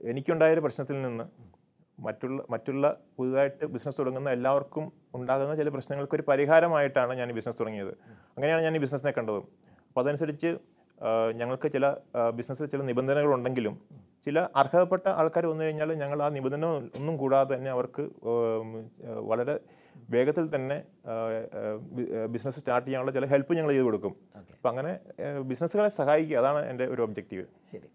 എനിക്കുണ്ടായൊരു പ്രശ്നത്തിൽ നിന്ന് മറ്റുള്ള മറ്റുള്ള പുതുതായിട്ട് ബിസിനസ് തുടങ്ങുന്ന എല്ലാവർക്കും ഉണ്ടാകുന്ന ചില പ്രശ്നങ്ങൾക്ക് ഒരു പരിഹാരമായിട്ടാണ് ഞാൻ ഈ ബിസിനസ് തുടങ്ങിയത്. അങ്ങനെയാണ് ഞാൻ ഈ ബിസിനസ്സിനെ കണ്ടതും. അപ്പോൾ അതനുസരിച്ച് ഞങ്ങൾക്ക് ചില ബിസിനസ്സിൽ ചില നിബന്ധനകളുണ്ടെങ്കിലും ചില അർഹതപ്പെട്ട ആൾക്കാർ വന്നു കഴിഞ്ഞാൽ ഞങ്ങൾ ആ നിബന്ധന ഒന്നും കൂടാതെ തന്നെ അവർക്ക് വളരെ വേഗത്തിൽ തന്നെ ബിസിനസ് സ്റ്റാർട്ട് ചെയ്യാനുള്ള ചില ഹെൽപ്പ് ഞങ്ങൾ ചെയ്ത് കൊടുക്കും. അപ്പം അങ്ങനെ ബിസിനസ്സുകളെ സഹായിക്കുക അതാണ് എന്റെ ഒരു ഒബ്ജക്റ്റീവ് ശരി.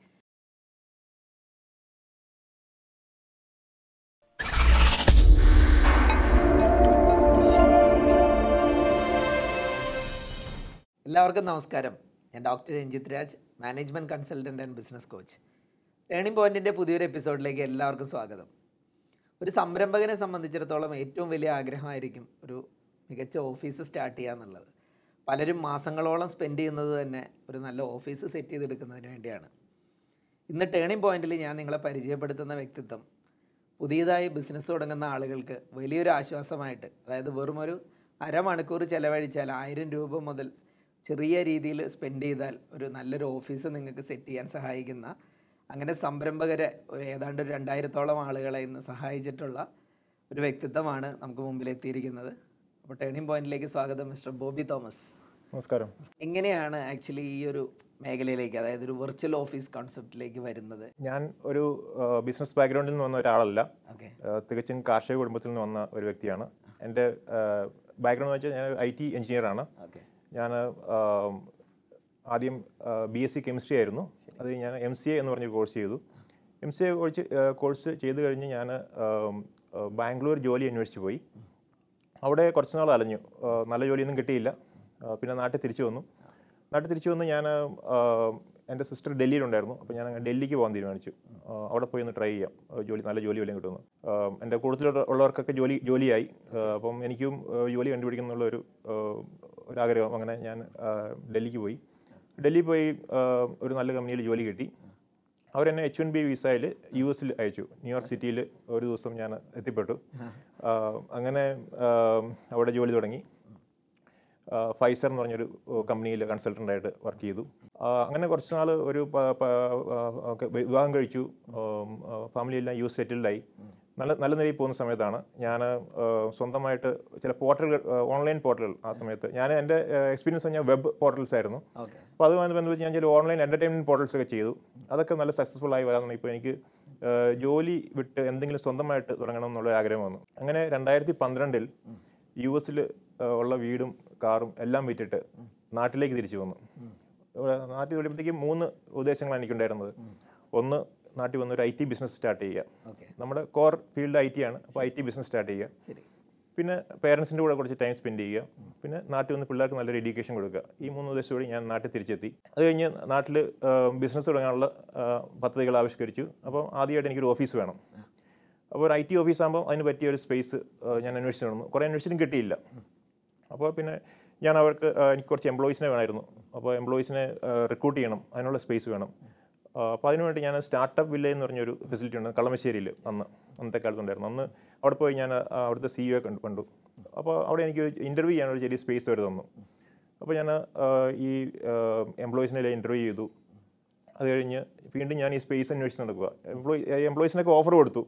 എല്ലാവർക്കും നമസ്കാരം. ഞാൻ doctor Ranjith Raj management consultant and business coach turning പോയിന്റിന്റെ പുതിയൊരു എപ്പിസോഡിലേക്ക് എല്ലാവർക്കും സ്വാഗതം. ഒരു സംരംഭകനെ സംബന്ധിച്ചിടത്തോളം ഏറ്റവും വലിയ ആഗ്രഹമായിരിക്കും ഒരു മികച്ച ഓഫീസ് സ്റ്റാർട്ട് ചെയ്യുക എന്നുള്ളത്. പലരും മാസങ്ങളോളം സ്പെൻഡ് ചെയ്യുന്നത് തന്നെ ഒരു നല്ല ഓഫീസ് സെറ്റ് ചെയ്തെടുക്കുന്നതിന് വേണ്ടിയാണ്. ഇന്ന് ടേണിംഗ് പോയിന്റിൽ ഞാൻ നിങ്ങളെ പരിചയപ്പെടുത്തുന്ന വ്യക്തിത്വം പുതിയതായി ബിസിനസ് തുടങ്ങുന്ന ആളുകൾക്ക് വലിയൊരു ആശ്വാസമായിട്ട് അതായത് വെറുമൊരു അരമണിക്കൂർ ചിലവഴിച്ചാൽ ആയിരം രൂപ മുതൽ ചെറിയ രീതിയിൽ സ്പെൻഡ് ചെയ്താൽ ഒരു നല്ലൊരു ഓഫീസ് നിങ്ങൾക്ക് സെറ്റ് ചെയ്യാൻ സഹായിക്കുന്ന അങ്ങനെ സംരംഭകരെ ഏതാണ്ട് ഒരു രണ്ടായിരത്തോളം ആളുകളെ ഇന്ന് സഹായിച്ചിട്ടുള്ള ഒരു വ്യക്തിത്വമാണ് നമുക്ക് മുമ്പിൽ എത്തിയിരിക്കുന്നത്. അപ്പോൾ ടേണിംഗ് പോയിന്റിലേക്ക് സ്വാഗതം മിസ്റ്റർ ബോബി തോമസ്. നമസ്കാരം. എങ്ങനെയാണ് ആക്ച്വലി ഈ ഒരു മേഖലയിലേക്ക് അതായത് ഒരു വെർച്വൽ ഓഫീസ് കോൺസെപ്റ്റിലേക്ക് വരുന്നത്? ഞാൻ ഒരു ബിസിനസ് ബാക്ക്ഗ്രൗണ്ടിൽ നിന്ന് വന്ന ഒരാളല്ല. ഓക്കെ തികച്ചും കാർഷിക കുടുംബത്തിൽ നിന്ന് വന്ന ഒരു വ്യക്തിയാണ്. എന്റെ ബാക്ക്ഗ്രൗണ്ട് എന്ന് വെച്ചാൽ ഞാൻ ഐ ടി എഞ്ചിനീയറാണ്. ഓക്കെ ഞാൻ ആദ്യം ബി എസ് സി കെമിസ്ട്രി ആയിരുന്നു. അത് ഞാൻ എം സി എ എന്ന് പറഞ്ഞൊരു കോഴ്സ് ചെയ്തു. M C A course course ചെയ്ത് കഴിഞ്ഞ് ഞാൻ ബാംഗ്ലൂർ ജോലി അന്വേഷിച്ച് പോയി. അവിടെ കുറച്ച് നാൾ അലഞ്ഞു. നല്ല ജോലിയൊന്നും കിട്ടിയില്ല. പിന്നെ നാട്ടിൽ തിരിച്ചു വന്നു. നാട്ടിൽ തിരിച്ചു വന്ന് ഞാൻ എന്റെ സിസ്റ്റർ ഡൽഹിയിലുണ്ടായിരുന്നു. അപ്പോൾ ഞാൻ ഡൽഹിക്ക് പോകാൻ തീരുമാനിച്ചു. അവിടെ പോയി ഒന്ന് ട്രൈ ചെയ്യാം. ജോലി നല്ല ജോലി വല്ലതും കിട്ടുന്നു എന്റെ കൂടുതൽ ഉള്ളവർക്കൊക്കെ ജോലി ജോലിയായി. അപ്പം എനിക്കും ജോലി കണ്ടുപിടിക്കുന്നുള്ള ഒരു ആ, ഒരു ആഗ്രഹം അങ്ങനെ ഞാൻ ഡൽഹിക്ക് പോയി. ഡൽഹി പോയി ഒരു നല്ല കമ്പനിയിൽ ജോലി കിട്ടി. അവരെന്നെ എച്ച് വൺ ബി വിസയിൽ യു എസിൽ അയച്ചു. ന്യൂയോർക്ക് സിറ്റിയിൽ ഒരു ദിവസം ഞാൻ എത്തിപ്പെട്ടു. അങ്ങനെ അവിടെ ജോലി തുടങ്ങി. ഫൈസർ എന്ന് പറഞ്ഞൊരു കമ്പനിയിൽ കൺസൾട്ടന്റായിട്ട് വർക്ക് ചെയ്തു. അങ്ങനെ കുറച്ച് നാൾ ഒരു വിവാഹം കഴിച്ചു. ഫാമിലി എല്ലാം യു സെറ്റിൽഡായി നല്ല നല്ല നിലയിൽ പോകുന്ന സമയത്താണ് ഞാൻ സ്വന്തമായിട്ട് ചില പോർട്ടലുകൾ ഓൺലൈൻ പോർട്ടലുകൾ ആ സമയത്ത് ഞാൻ എന്റെ എക്സ്പീരിയൻസ് പറഞ്ഞാൽ വെബ് പോർട്ടൽസ് ആയിരുന്നു. അപ്പോൾ അതുമായി ബന്ധപ്പെട്ട് ഞാൻ ചില ഓൺലൈൻ എന്റർടൈൻമെന്റ് പോർട്ടൽസ് ഒക്കെ ചെയ്തു. അതൊക്കെ നല്ല സക്സസ്ഫുൾ ആയി വരാമെന്നാണ് ഇപ്പോൾ എനിക്ക് ജോലി വിട്ട് എന്തെങ്കിലും സ്വന്തമായിട്ട് തുടങ്ങണം എന്നുള്ള ആഗ്രഹം വന്നു. അങ്ങനെ രണ്ടായിരത്തി പന്ത്രണ്ടിൽ യു എസിൽ ഉള്ള വീടും കാറും എല്ലാം വിറ്റിട്ട് നാട്ടിലേക്ക് തിരിച്ചു വന്നു. നാട്ടിൽ വരുമ്പോഴത്തേക്കും മൂന്ന് ഉദ്ദേശങ്ങളാണ് എനിക്കുണ്ടായിരുന്നത്. ഒന്ന് നാട്ടിൽ വന്ന് ഒരു ഐ ടി ബിസിനസ് സ്റ്റാർട്ട് ചെയ്യുക. നമ്മുടെ കോർ ഫീൽഡ് ഐ ടി ആണ് അപ്പോൾ ഐ ടി ബിസിനസ് സ്റ്റാർട്ട് ചെയ്യുക. ശരി. പിന്നെ പേരൻസിന്റെ കൂടെ കുറച്ച് ടൈം സ്പെൻഡ് ചെയ്യുക. പിന്നെ നാട്ടിൽ വന്ന് പിള്ളേർക്ക് നല്ലൊരു എഡ്യൂക്കേഷൻ കൊടുക്കുക. ഈ മൂന്ന് ഉദ്ദേശത്തോടെ ഞാൻ നാട്ടിൽ തിരിച്ചെത്തി. അത് കഴിഞ്ഞ് നാട്ടിൽ ബിസിനസ് തുടങ്ങാനുള്ള പദ്ധതികൾ ആവിഷ്കരിച്ചു. അപ്പോൾ ആദ്യമായിട്ട് എനിക്കൊരു ഓഫീസ് വേണം. അപ്പോൾ ഒരു ഐ ടി ഓഫീസ് ആകുമ്പോൾ അതിന് പറ്റിയ ഒരു സ്പേസ് ഞാൻ അന്വേഷിച്ചു നടന്നു കുറേ അന്വേഷിച്ചിട്ടും കിട്ടിയില്ല. അപ്പോൾ പിന്നെ ഞാൻ അവർക്ക് എനിക്ക് കുറച്ച് എംപ്ലോയീസിനെ വേണമായിരുന്നു. അപ്പോൾ എംപ്ലോയീസിനെ റിക്രൂട്ട് ചെയ്യണം. അതിനുള്ള സ്പേസ് വേണം. അപ്പോൾ അതിനുവേണ്ടി ഞാൻ സ്റ്റാർട്ടപ്പ് വില്ലേജ് എന്ന് പറഞ്ഞൊരു ഫെസിലിറ്റി ഉണ്ട് കളമശ്ശേരിയിൽ അന്ന് അന്നത്തെ കാലത്തുണ്ടായിരുന്നു. അന്ന് അവിടെ പോയി ഞാൻ അവിടുത്തെ സി ഒ കണ്ടു കണ്ടു. അപ്പോൾ അവിടെ എനിക്ക് ഇന്റർവ്യൂ ചെയ്യാനൊരു ചെറിയ സ്പേസ് വരെ തന്നു അപ്പോൾ ഞാൻ ഈ എംപ്ലോയീസിനെ ഇന്റർവ്യൂ ചെയ്തു. അത് കഴിഞ്ഞ് വീണ്ടും ഞാൻ ഈ സ്പേസ് അന്വേഷിച്ച് നടക്കുക. എംപ്ലോയി എംപ്ലോയീസിനൊക്കെ ഓഫർ കൊടുത്തു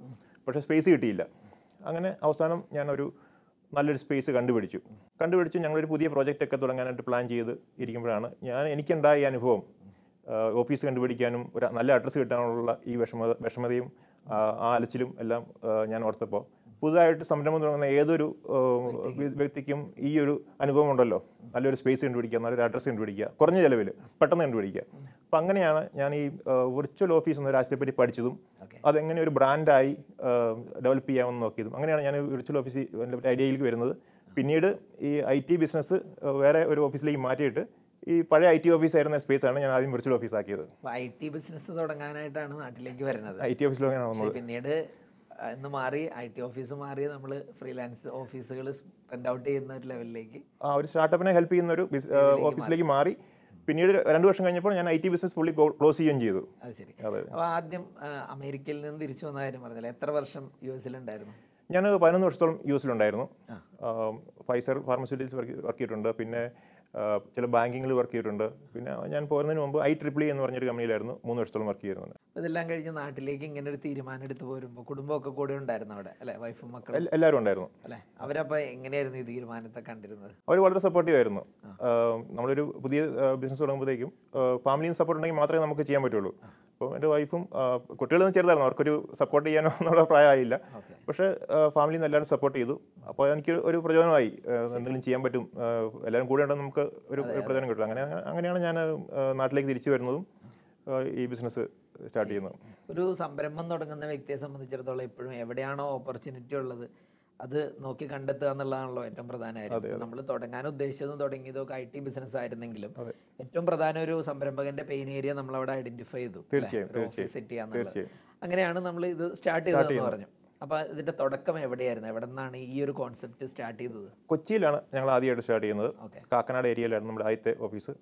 പക്ഷേ സ്പേസ് കിട്ടിയില്ല. അങ്ങനെ അവസാനം ഞാനൊരു നല്ലൊരു സ്പേസ് കണ്ടുപിടിച്ചു. കണ്ടുപിടിച്ച് ഞങ്ങളൊരു പുതിയ പ്രോജക്റ്റ് ഒക്കെ തുടങ്ങാനായിട്ട് പ്ലാൻ ചെയ്ത് ഇരിക്കുമ്പോഴാണ് ഞാൻ എനിക്കുണ്ടായ അനുഭവം. ഓഫീസ് കണ്ടുപിടിക്കാനും ഒരു നല്ല അഡ്രസ്സ് കിട്ടാനുള്ള ഈ വിഷമത വിഷമതയും ആ അലച്ചിലും എല്ലാം ഞാൻ ഓർത്തപ്പോൾ പുതുതായിട്ട് സംരംഭം തുടങ്ങുന്ന ഏതൊരു വ്യക്തിക്കും. ഈ ഒരു അനുഭവം ഉണ്ടല്ലോ. നല്ലൊരു സ്പേസ് കണ്ടുപിടിക്കുക നല്ലൊരു അഡ്രസ്സ് കണ്ടുപിടിക്കുക കുറഞ്ഞ ചിലവിൽ പെട്ടെന്ന് കണ്ടുപിടിക്കുക. അപ്പം അങ്ങനെയാണ് ഞാൻ ഈ വിർച്വൽ ഓഫീസ് എന്ന രാജ്യത്തെപ്പറ്റി പഠിച്ചതും അതെങ്ങനെ ഒരു ബ്രാൻഡായി ഡെവലപ്പ് ചെയ്യാമെന്ന് നോക്കിയതും. അങ്ങനെയാണ് ഞാൻ വിർച്വൽ ഓഫീസ് ഐഡിയയിലേക്ക് വരുന്നത്. പിന്നീട് ഈ ഐ ടി ബിസിനസ് വേറെ ഒരു ഓഫീസിലേക്ക് മാറ്റിയിട്ട് ഈ പഴയ ഐ ടി ഓഫീസ് ആയിരുന്ന സ്പേസ് ആണ് ഞാൻ ആദ്യം വിർച്വൽ ഓഫീസ് ആക്കിയത് ഐ ടി ബിസിനസ് തുടങ്ങാനായിട്ടാണ് നാട്ടിലേക്ക് വരുന്നത്. ഐ ടി ഓഫീസിലാണ് വന്നത്. പിന്നീട് എന്ന് ഇന്ന് മാറി ഐ ടി ഓഫീസ് മാറി നമ്മൾ ഫ്രീലാൻസ് ഓഫീസുകൾ റെൻഡ് ഔട്ട് ചെയ്യുന്ന ഒരു ലെവലിലേക്ക് ആ ഒരു സ്റ്റാർട്ടപ്പിനെ ഹെൽപ്പ് ചെയ്യുന്ന ഒരു ഓഫീസിലേക്ക് മാറി. പിന്നീട് രണ്ട് വർഷം കഴിഞ്ഞപ്പോൾ ഞാൻ ഐ ടി ബിസിനസ് പുള്ളി ക്ലോസ് ചെയ്യുകയും ചെയ്തു. അത് ശരി. അപ്പോൾ ആദ്യം അമേരിക്കയിൽ നിന്ന് തിരിച്ചു വന്ന കാര്യം പറഞ്ഞില്ല? എത്ര വർഷം യു എസിലുണ്ടായിരുന്നു ഞാൻ പതിനൊന്ന് വർഷത്തോളം യു എസിലുണ്ടായിരുന്നു ഫൈസർ ഫാർമസ്യൂട്ടിക്സ് വർക്ക് ചെയ്തിട്ടുണ്ട്. പിന്നെ ചില ബാങ്കിങ്ങിൽ വർക്ക് ചെയ്തിട്ടുണ്ട്. പിന്നെ ഞാൻ പോകുന്നതിന് മുമ്പ് ഐ ട്രിപ്പിൾ എന്ന് പറഞ്ഞൊരു കമ്പനിയിലായിരുന്നു. മൂന്ന് വർഷത്തോളം വർക്ക് ചെയ്തിരുന്നത്. ഇതെല്ലാം കഴിഞ്ഞ് നാട്ടിലേക്ക് ഇങ്ങനെ ഒരു തീരുമാനം എടുത്ത് പോരുമ്പോൾ കുടുംബമൊക്കെ കൂടെ ഉണ്ടായിരുന്നു അവിടെ? അല്ലേ? വൈഫും മക്കളും? എല്ലാവരും ഉണ്ടായിരുന്നു. അല്ലേ? അവരപ്പോൾ എങ്ങനെയായിരുന്നു ഈ തീരുമാനത്തെ കണ്ടിരുന്നത്? അവർ വളരെ സപ്പോർട്ടീവ് ആയിരുന്നു. നമ്മളൊരു പുതിയ ബിസിനസ് തുടങ്ങുമ്പോഴത്തേക്കും ഫാമിലിയും സപ്പോർട്ട് ഉണ്ടെങ്കിൽ മാത്രമേ നമുക്ക് ചെയ്യാൻ പറ്റുള്ളൂ. അപ്പോൾ എന്റെ വൈഫും കുട്ടികളൊന്നും ചെറുതായിരുന്നു. അവർക്കൊരു സപ്പോർട്ട് ചെയ്യാനോ എന്നുള്ള പ്രായമായില്ല. പക്ഷേ ഫാമിലിയിൽ നിന്ന് എല്ലാവരും സപ്പോർട്ട് ചെയ്തു. അപ്പോൾ എനിക്ക് ഒരു പ്രചോദനമായി എന്തെങ്കിലും ചെയ്യാൻ പറ്റും. എല്ലാവരും കൂടെ ഉണ്ടെങ്കിൽ നമുക്ക് ഒരു ഒരു പ്രചോദനം കിട്ടും. അങ്ങനെ അങ്ങനെയാണ് ഞാൻ നാട്ടിലേക്ക് തിരിച്ചു വരുന്നതും ഈ ബിസിനസ് സ്റ്റാർട്ട് ചെയ്യുന്നതും. ഒരു സംരംഭം തുടങ്ങുന്ന വ്യക്തിയെ സംബന്ധിച്ചിടത്തോളം എപ്പോഴും എവിടെയാണോ ഓപ്പർച്യൂണിറ്റി ഉള്ളത് അത് നോക്കി കണ്ടെത്തുക എന്നുള്ളതാണല്ലോ ഏറ്റവും പ്രധാനമായിരുന്നു നമ്മൾ തുടങ്ങാൻ ഉദ്ദേശിച്ചതും തുടങ്ങിയതും ഒക്കെ ഐ ടി ബിസിനസ് ആയിരുന്നെങ്കിലും ഏറ്റവും പ്രധാന ഒരു സംരംഭകന്റെ പെയിൻ ഏരിയ നമ്മൾ അവിടെ ഐഡന്റിഫൈ ചെയ്തു തീർച്ചയായും, സെറ്റ് ചെയ്യാന്നുള്ളത്. അങ്ങനെയാണ് നമ്മൾ ഇത് സ്റ്റാർട്ട് ചെയ്തതെന്ന് പറഞ്ഞു. അപ്പൊ ഇതിന്റെ തുടക്കം എവിടെയായിരുന്നു? എവിടെ നിന്നാണ് ഈ ഒരു കോൺസെപ്റ്റ് സ്റ്റാർട്ട് ചെയ്തത്? കൊച്ചിയിലാണ് ഞങ്ങൾ ആദ്യമായിട്ട് സ്റ്റാർട്ട് ചെയ്യുന്നത്. കാക്കനാട് ഏരിയയിലായിരുന്നു നമ്മുടെ ആദ്യത്തെ ഓഫീസ്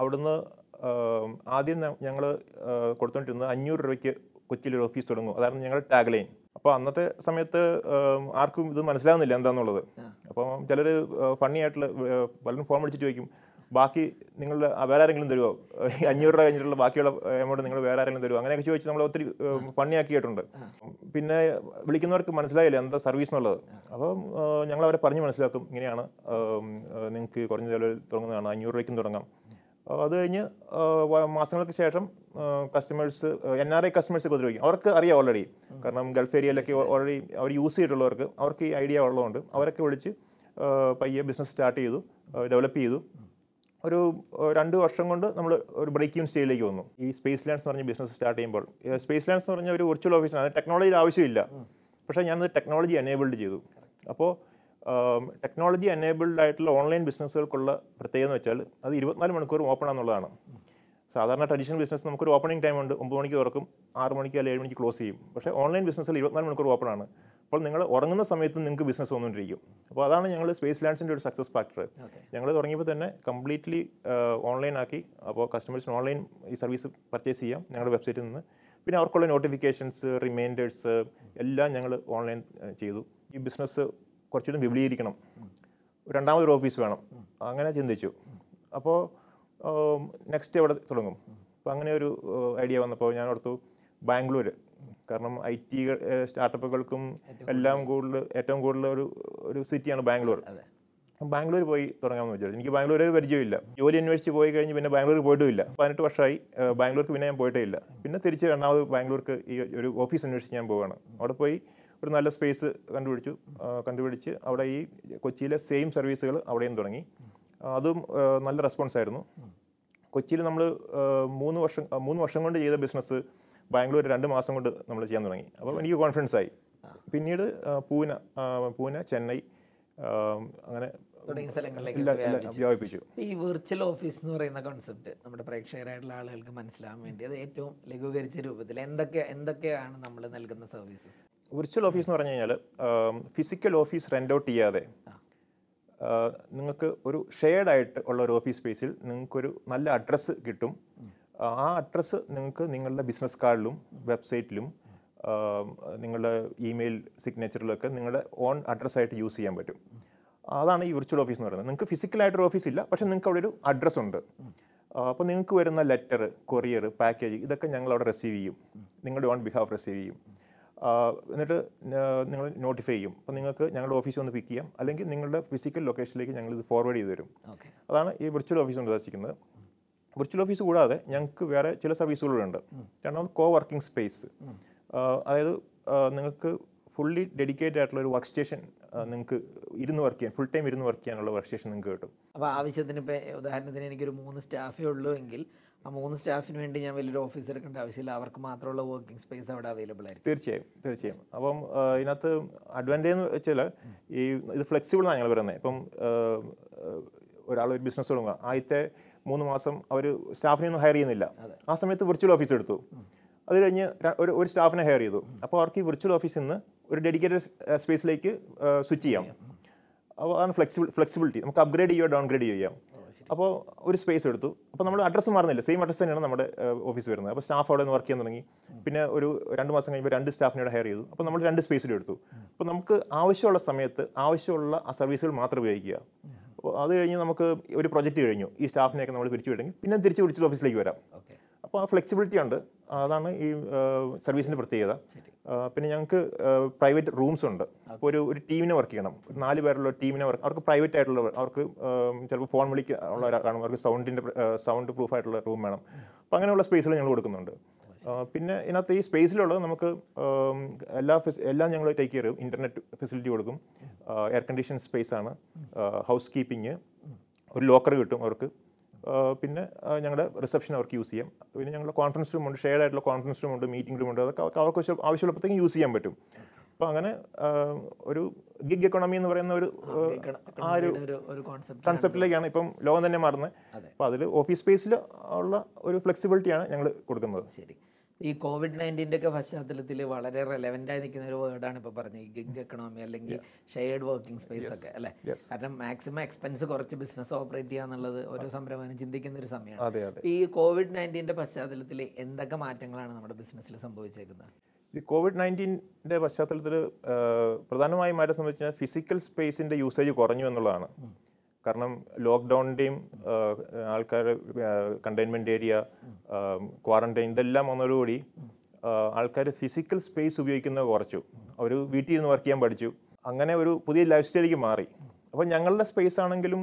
അവിടുന്ന് ആദ്യം ഞങ്ങൾ കൊടുത്തോണ്ടിരുന്നത് അഞ്ഞൂറ് രൂപയ്ക്ക് കൊച്ചിയിൽ ഒരു ഓഫീസ് തുടങ്ങും. അതായിരുന്നു ഞങ്ങളുടെ ടാഗ് ലൈൻ അപ്പോൾ അന്നത്തെ സമയത്ത് ആർക്കും ഇത് മനസ്സിലാകുന്നില്ല എന്താണെന്നുള്ളത് അപ്പം ചിലർ ഫണ്ണി ആയിട്ടുള്ള പലരും ഫോൺ വിളിച്ചിട്ട് ചോദിക്കും ബാക്കി നിങ്ങൾ വേറെ ആരെങ്കിലും തരുമോ അഞ്ഞൂറ് രൂപ കഴിഞ്ഞിട്ടുള്ള ബാക്കിയുള്ള എമൗണ്ട് നിങ്ങൾ വേറെ ആരെങ്കിലും തരുമോ അങ്ങനെയൊക്കെ ചോദിച്ച് നമ്മൾ ഒത്തിരി ഫണ്ണി ആക്കിയിട്ടുണ്ട്. പിന്നെ വിളിക്കുന്നവർക്ക് മനസ്സിലായില്ല എന്താ സർവീസ് എന്നുള്ളത്. അപ്പം ഞങ്ങൾ അവരെ പറഞ്ഞ് മനസ്സിലാക്കും ഇങ്ങനെയാണ് നിങ്ങൾക്ക് കുറഞ്ഞ ചിലവിൽ തുടങ്ങുന്നതാണ് അഞ്ഞൂറ് രൂപയ്ക്കും തുടങ്ങാം. അത് കഴിഞ്ഞ് മാസങ്ങൾക്ക് ശേഷം customers N R I customers ഉപദ്രവിക്കും. അവർക്ക് അറിയാം ഓൾറെഡി കാരണം ഗൾഫ് ഏരിയയിലൊക്കെ ഓൾറെഡി അവർ യൂസ് ചെയ്തിട്ടുള്ളവർക്ക് അവർക്ക് ഈ ഐഡിയ ഉള്ളതുകൊണ്ട് അവരൊക്കെ വിളിച്ച് പയ്യെ ബിസിനസ് സ്റ്റാർട്ട് ചെയ്തു ഡെവലപ്പ് ചെയ്തു. ഒരു രണ്ട് വർഷം കൊണ്ട് നമ്മൾ ഒരു ബ്രേക്ക് ഇൻ സ്റ്റേജിലേക്ക് വന്നു. ഈ സ്പേസ് ലാൻഡ്സ് എന്ന് പറഞ്ഞ ബിസിനസ് സ്റ്റാർട്ട് ചെയ്യുമ്പോൾ സ്പേസ് ലാൻഡ്സ് എന്ന് പറഞ്ഞ ഒരു വിർച്വൽ ഓഫീസാണ് ടെക്നോളജിയുടെ ആവശ്യമില്ല. പക്ഷേ ഞാനത് ടെക്നോളജി എനേബിൾഡ് ചെയ്തു. അപ്പോൾ ടെക്നോളജി എനേബിൾഡ് ആയിട്ടുള്ള ഓൺലൈൻ ബിസിനസ്സുകൾക്കുള്ള പ്രത്യേകത എന്ന് വെച്ചാൽ അത് ഇരുപത്തിനാല് മണിക്കൂർ ഓപ്പൺ ആണെന്നുള്ളതാണ്. സാധാരണ ട്രഡീഷണൽ ബിസിനസ് നമുക്കൊരു ഓപ്പണിംഗ് ടൈം ഉണ്ട് ഒമ്പത് മണിക്ക് തുറക്കും ആറ് മണിക്ക് അല്ലെങ്കിൽ ഏഴ് മണിക്ക് ക്ലോസ് ചെയ്യും. പക്ഷേ ഓൺലൈൻ ബിസിനസ്സിൽ ഇരുപത്തിനാല് മണിക്കൂർ ഓപ്പൺ ആണ്. അപ്പോൾ നിങ്ങൾ ഉറങ്ങുന്ന സമയത്ത് നിങ്ങൾക്ക് ബിസിനസ് വന്നുകൊണ്ടിരിക്കും. അപ്പോൾ അതാണ് ഞങ്ങൾ സ്പേസ് ലാൻഡ്സിന്റെ ഒരു സക്സസ് ഫാക്ടർ ഞങ്ങൾ തുടങ്ങിയപ്പോൾ തന്നെ കംപ്ലീറ്റ്ലി ഓൺലൈൻ ആക്കി. അപ്പോൾ കസ്റ്റമേഴ്സിന് ഓൺലൈൻ ഈ സർവീസ് പർച്ചേസ് ചെയ്യാം ഞങ്ങളുടെ വെബ്സൈറ്റിൽ നിന്ന്. പിന്നെ അവർക്കുള്ള നോട്ടിഫിക്കേഷൻസ് റിമൈൻഡേഴ്സ് എല്ലാം ഞങ്ങൾ ഓൺലൈൻ ചെയ്തു. ഈ ബിസിനസ് കുറച്ചുകൂടി വിപുലീകരിക്കണം. രണ്ടാമതൊരു ഓഫീസ് വേണം. അങ്ങനെ ചിന്തിച്ചു. അപ്പോൾ നെക്സ്റ്റ് എവിടെ തുടങ്ങും? അപ്പോൾ അങ്ങനെ ഒരു ഐഡിയ വന്നപ്പോൾ ഞാൻ ഓർത്തു ബാംഗ്ലൂർ കാരണം ഐ ടി സ്റ്റാർട്ടപ്പുകൾക്കും എല്ലാം കൂടുതൽ. ഏറ്റവും കൂടുതൽ ഒരു ഒരു സിറ്റിയാണ് ബാംഗ്ലൂർ ബാംഗ്ലൂർ പോയി തുടങ്ങാമെന്ന് വിചാരിച്ചു. എനിക്ക് ബാംഗ്ലൂർ ഒരു പരിചയമില്ല ജോലി അന്വേഷിച്ച് പോയി കഴിഞ്ഞ് പിന്നെ ബാംഗ്ലൂർ പോയിട്ടുമില്ല പതിനെട്ട് വർഷമായി ബാംഗ്ലൂർക്ക് പിന്നെ ഞാൻ പോയിട്ടേ ഇല്ല. പിന്നെ തിരിച്ച് രണ്ടാമത് ബാംഗ്ലൂർക്ക് ഈ ഒരു ഓഫീസ് അന്വേഷിച്ച് ഞാൻ പോവുകയാണ് അവിടെ പോയി ഒരു നല്ല സ്പേസ് കണ്ടുപിടിച്ചു. കണ്ടുപിടിച്ച് അവിടെ ഈ കൊച്ചിയിലെ സെയിം സർവീസുകൾ അവിടെയും തുടങ്ങി. അതും നല്ല റെസ്പോൺസ് ആയിരുന്നു. കൊച്ചിയിൽ നമ്മൾ മൂന്ന് വർഷം മൂന്ന് വർഷം കൊണ്ട് ചെയ്ത ബിസിനസ് ബാംഗ്ലൂർ രണ്ട് മാസം കൊണ്ട് നമ്മൾ ചെയ്യാൻ തുടങ്ങി. അപ്പോൾ എനിക്ക് കോൺഫിഡൻസ് ആയി. പിന്നീട് പൂനെ പൂന പൂന ചെന്നൈ അങ്ങനെ തുടങ്ങിയ സ്ഥലങ്ങളിലേക്ക് വ്യാപിപ്പിച്ചു. ഈ വിർച്വൽ ഓഫീസ് എന്ന് പറയുന്ന കോൺസെപ്റ്റ് നമ്മുടെ പ്രേക്ഷകരായിട്ടുള്ള ആളുകൾക്ക് മനസ്സിലാവാൻ വേണ്ടി അത് ഏറ്റവും ലഘൂകരിച്ച രൂപത്തിൽ എന്തൊക്കെ എന്തൊക്കെയാണ് നമ്മൾ നൽകുന്ന സർവീസസ് വിർച്വൽ ഓഫീസ് എന്ന് പറഞ്ഞു കഴിഞ്ഞാൽ ഫിസിക്കൽ ഓഫീസ് റെന്റ് ഔട്ട് ചെയ്യാതെ നിങ്ങൾക്ക് ഒരു ഷെയർഡ് ആയിട്ട് ഉള്ള ഒരു ഓഫീസ് സ്പേസിൽ നിങ്ങൾക്കൊരു നല്ല അഡ്രസ്സ് കിട്ടും. ആ അഡ്രസ്സ് നിങ്ങൾക്ക് നിങ്ങളുടെ ബിസിനസ് കാർഡിലും വെബ്സൈറ്റിലും നിങ്ങളുടെ ഇമെയിൽ സിഗ്നേച്ചറിലൊക്കെ നിങ്ങളുടെ ഓൺ അഡ്രസ്സായിട്ട് യൂസ് ചെയ്യാൻ പറ്റും. അതാണ് ഈ വിർച്വൽ ഓഫീസ് എന്ന് പറയുന്നത്. നിങ്ങൾക്ക് ഫിസിക്കലായിട്ടൊരു ഓഫീസ് ഇല്ല പക്ഷേ നിങ്ങൾക്ക് അവിടെ ഒരു അഡ്രസ്സ് ഉണ്ട്. അപ്പോൾ നിങ്ങൾക്ക് വരുന്ന ലെറ്റർ കൊറിയർ പാക്കേജ് ഇതൊക്കെ ഞങ്ങൾ അവിടെ റിസീവ് ചെയ്യും. നിങ്ങളുടെ ഓൺ ബിഹാഫ് റിസീവ് ചെയ്യും. എന്നിട്ട് നിങ്ങൾ നോട്ടിഫൈ ചെയ്യും. അപ്പോൾ നിങ്ങൾക്ക് ഞങ്ങളുടെ ഓഫീസിൽ വന്ന് പിക്ക് ചെയ്യാം. അല്ലെങ്കിൽ നിങ്ങളുടെ ഫിസിക്കൽ ലൊക്കേഷനിലേക്ക് ഞങ്ങൾ ഇത് ഫോർവേഡ് ചെയ്ത് തരും. അതാണ് ഈ വിർച്വൽ ഓഫീസ് കൊണ്ട് ഉദ്ദേശിക്കുന്നത്. വിർച്വൽ ഓഫീസ് കൂടാതെ ഞങ്ങൾക്ക് വേറെ ചില സർവീസുകളുണ്ട് രണ്ടാമത് കോ വർക്കിംഗ് സ്പേസ് അതായത് നിങ്ങൾക്ക് ഫുള്ളി ഡെഡിക്കേറ്റഡ് ആയിട്ടുള്ള ഒരു വർക്ക് സ്റ്റേഷൻ നിങ്ങൾക്ക് ഇരുന്ന് വർക്ക് ചെയ്യാൻ ഫുൾ ടൈം ഇരുന്ന് വർക്ക് ചെയ്യാനുള്ള വർക്ക് സ്റ്റേഷൻ നിങ്ങൾക്ക് കിട്ടും. അപ്പോൾ ആവശ്യത്തിന് ഇപ്പോൾ ഉദാഹരണത്തിന് എനിക്കൊരു മൂന്ന് സ്റ്റാഫേ ഉള്ളൂ എങ്കിൽ ആ മൂന്ന് സ്റ്റാഫിന് വേണ്ടി ഞാൻ വലിയൊരു ഓഫീസ് എടുക്കേണ്ട ആവശ്യമില്ല. അവർക്ക് മാത്രമുള്ള വർക്കിംഗ് സ്പേസ് അവിടെ അവൈലബിൾ ആയിരിക്കും. തീർച്ചയായും തീർച്ചയായും. അപ്പം ഇതിനകത്ത് അഡ്വാന്റേജ് എന്ന് വെച്ചാൽ ഈ ഇത് ഫ്ലെക്സിബിൾ ആണ് ഞങ്ങൾ പറയുന്നത് ഇപ്പം ഒരാൾ ഒരു ബിസിനസ് തുടങ്ങുക. ആദ്യത്തെ മൂന്ന് മാസം അവർ സ്റ്റാഫിനെ ഒന്നും ഹയർ ചെയ്യുന്നില്ല. ആ സമയത്ത് വിർച്വൽ ഓഫീസ് എടുത്തു. അത് കഴിഞ്ഞ് ഒരു ഒരു സ്റ്റാഫിനെ ഹയർ ചെയ്തു. അപ്പോൾ അവർക്ക് ഈ വിർച്വൽ ഓഫീസിൽ നിന്ന് ഒരു ഡെഡിക്കേറ്റഡ് സ്പേസിലേക്ക് സ്വിച്ച് ചെയ്യാം. അപ്പോൾ അതാണ് ഫ്ലെക്സിബിൾ ഫ്ലെക്സിബിലിറ്റി നമുക്ക് അപ്ഗ്രേഡ് ചെയ്യുക ഡൗൺഗ്രേഡ് ചെയ്യാം. അപ്പോൾ ഒരു സ്പേസ് എടുത്തു. അപ്പോൾ നമ്മൾ അഡ്രസ്സ് മാറുന്നില്ല. സെയിം അഡ്രസ്സ് തന്നെയാണ് നമ്മുടെ ഓഫീസ് വരുന്നത്. അപ്പോൾ സ്റ്റാഫ് അവിടെ നിന്ന് വർക്ക് ചെയ്യാൻ തുടങ്ങി. പിന്നെ ഒരു രണ്ട് മാസം കഴിയുമ്പോൾ രണ്ട് സ്റ്റാഫിനെ ഹയർ ചെയ്തു. അപ്പോൾ നമ്മൾ രണ്ട് സ്പേസിലും എടുത്തു. അപ്പോൾ നമുക്ക് ആവശ്യമുള്ള സമയത്ത് ആവശ്യമുള്ള ആ സർവീസുകൾ മാത്രം ഉപയോഗിക്കുക. അപ്പോൾ അത് കഴിഞ്ഞ് നമുക്ക് ഒരു പ്രൊജക്റ്റ് കഴിഞ്ഞു. ഈ സ്റ്റാഫിനെയൊക്കെ നമ്മൾ പിരിച്ചു വിടെങ്കിൽ പിന്നെ തിരിച്ച് വിളിച്ചിട്ട് ഓഫീസിലേക്ക് വരാം. അപ്പോൾ ആ ഫ്ലെക്സിബിലിറ്റി ഉണ്ട്. അതാണ് ഈ സർവീസിന്റെ പ്രത്യേകത. പിന്നെ ഞങ്ങൾക്ക് പ്രൈവറ്റ് റൂംസ് ഉണ്ട്. അപ്പോൾ ഒരു ഒരു ടീമിനെ വർക്ക് ചെയ്യണം. ഒരു നാല് പേരുള്ള ടീമിനെ വർക്ക് അവർക്ക് പ്രൈവറ്റ് ആയിട്ടുള്ള അവർക്ക് ചിലപ്പോൾ ഫോൺ വിളിക്ക ഉള്ള കാണും അവർക്ക് സൗണ്ടിന്റെ സൗണ്ട് പ്രൂഫ് ആയിട്ടുള്ള റൂം വേണം. അപ്പോൾ അങ്ങനെയുള്ള സ്പേസുകൾ ഞങ്ങൾ കൊടുക്കുന്നുണ്ട്. പിന്നെ ഇതിനകത്ത് ഈ സ്പേസിലുള്ളത് നമുക്ക് എല്ലാ ഫെസ് എല്ലാം ഞങ്ങൾ ടേക്ക് കെയർ ചെയ്യും. ഇന്റർനെറ്റ് ഫെസിലിറ്റി കൊടുക്കും. എയർ കണ്ടീഷൻ സ്പേസ് ആണ്. ഹൗസ് കീപ്പിംഗ് ഒരു ലോക്കർ കിട്ടും അവർക്ക്. പിന്നെ ഞങ്ങളുടെ റിസപ്ഷൻ അവർക്ക് യൂസ് ചെയ്യാം. പിന്നെ ഞങ്ങളുടെ കോൺഫറൻസ് റൂം ഉണ്ട് ഷെയർഡ് ആയിട്ടുള്ള കോൺഫറൻസ് റൂം ഉണ്ട് മീറ്റിംഗ് റൂം ഉണ്ട് അതൊക്കെ അവർക്ക് ആവശ്യമുള്ളപ്പോഴത്തേക്കും യൂസ് ചെയ്യാൻ പറ്റും. അപ്പോൾ അങ്ങനെ ഒരു ഗിഗ് എക്കോണമി എന്ന് പറയുന്ന ഒരു ആ ഒരു ഒരു ഒരു കോൺസെപ്റ്റ് കൺസെപ്റ്റിലേക്കാണ് ഇപ്പം ലോകം തന്നെ മാറുന്നത്. അപ്പോൾ അതിൽ ഓഫീസ് സ്പേസിൽ ഉള്ള ഒരു ഫ്ലെക്സിബിലിറ്റിയാണ് ഞങ്ങൾ കൊടുക്കുന്നത്. ശരി. ഈ കോവിഡ് നയന്റീന്റെ ഒക്കെ പശ്ചാത്തലത്തിൽ വളരെ റെലവെന്റ് ആയി നിൽക്കുന്ന ഒരു വേർഡാണ് ഇപ്പോൾ പറഞ്ഞത്. ഈ ഗിഗ് എക്കണോമി അല്ലെങ്കിൽ ഷെയർഡ് വർക്കിംഗ് സ്പേസ് ഒക്കെ അല്ലേ? കാരണം മാക്സിമം എക്സ്പെൻസ് കുറച്ച് ബിസിനസ് ഓപ്പറേറ്റ് ചെയ്യുക എന്നുള്ളത് ഓരോ സംരംഭകനും ചിന്തിക്കുന്ന ഒരു സമയമാണ്. ഈ കോവിഡ് നയന്റീന്റെ പശ്ചാത്തലത്തിൽ എന്തൊക്കെ മാറ്റങ്ങളാണ് നമ്മുടെ ബിസിനസ്സിൽ സംഭവിച്ചേക്കുന്നത്? ഈ കോവിഡ് നയന്റീന്റെ പശ്ചാത്തലത്തിൽ പ്രധാനമായും മാറ്റം സംബന്ധിച്ചാൽ ഫിസിക്കൽ സ്പേസിന്റെ യൂസേജ് കുറഞ്ഞു എന്നുള്ളതാണ്. കാരണം ലോക്ക്ഡൗണിന്റെയും ആൾക്കാർ കണ്ടെയ്ൻമെന്റ് ഏരിയ ക്വാറന്റൈൻ ഇതെല്ലാം വന്നതോടുകൂടി ആൾക്കാർ ഫിസിക്കൽ സ്പേസ് ഉപയോഗിക്കുന്നത് കുറച്ചു. അവർ വീട്ടിൽ ഇരുന്ന് വർക്ക് ചെയ്യാൻ പഠിച്ചു. അങ്ങനെ ഒരു പുതിയ ലൈഫ് സ്റ്റൈലിലേക്ക് മാറി. അപ്പോൾ ഞങ്ങളുടെ സ്പേസ് ആണെങ്കിലും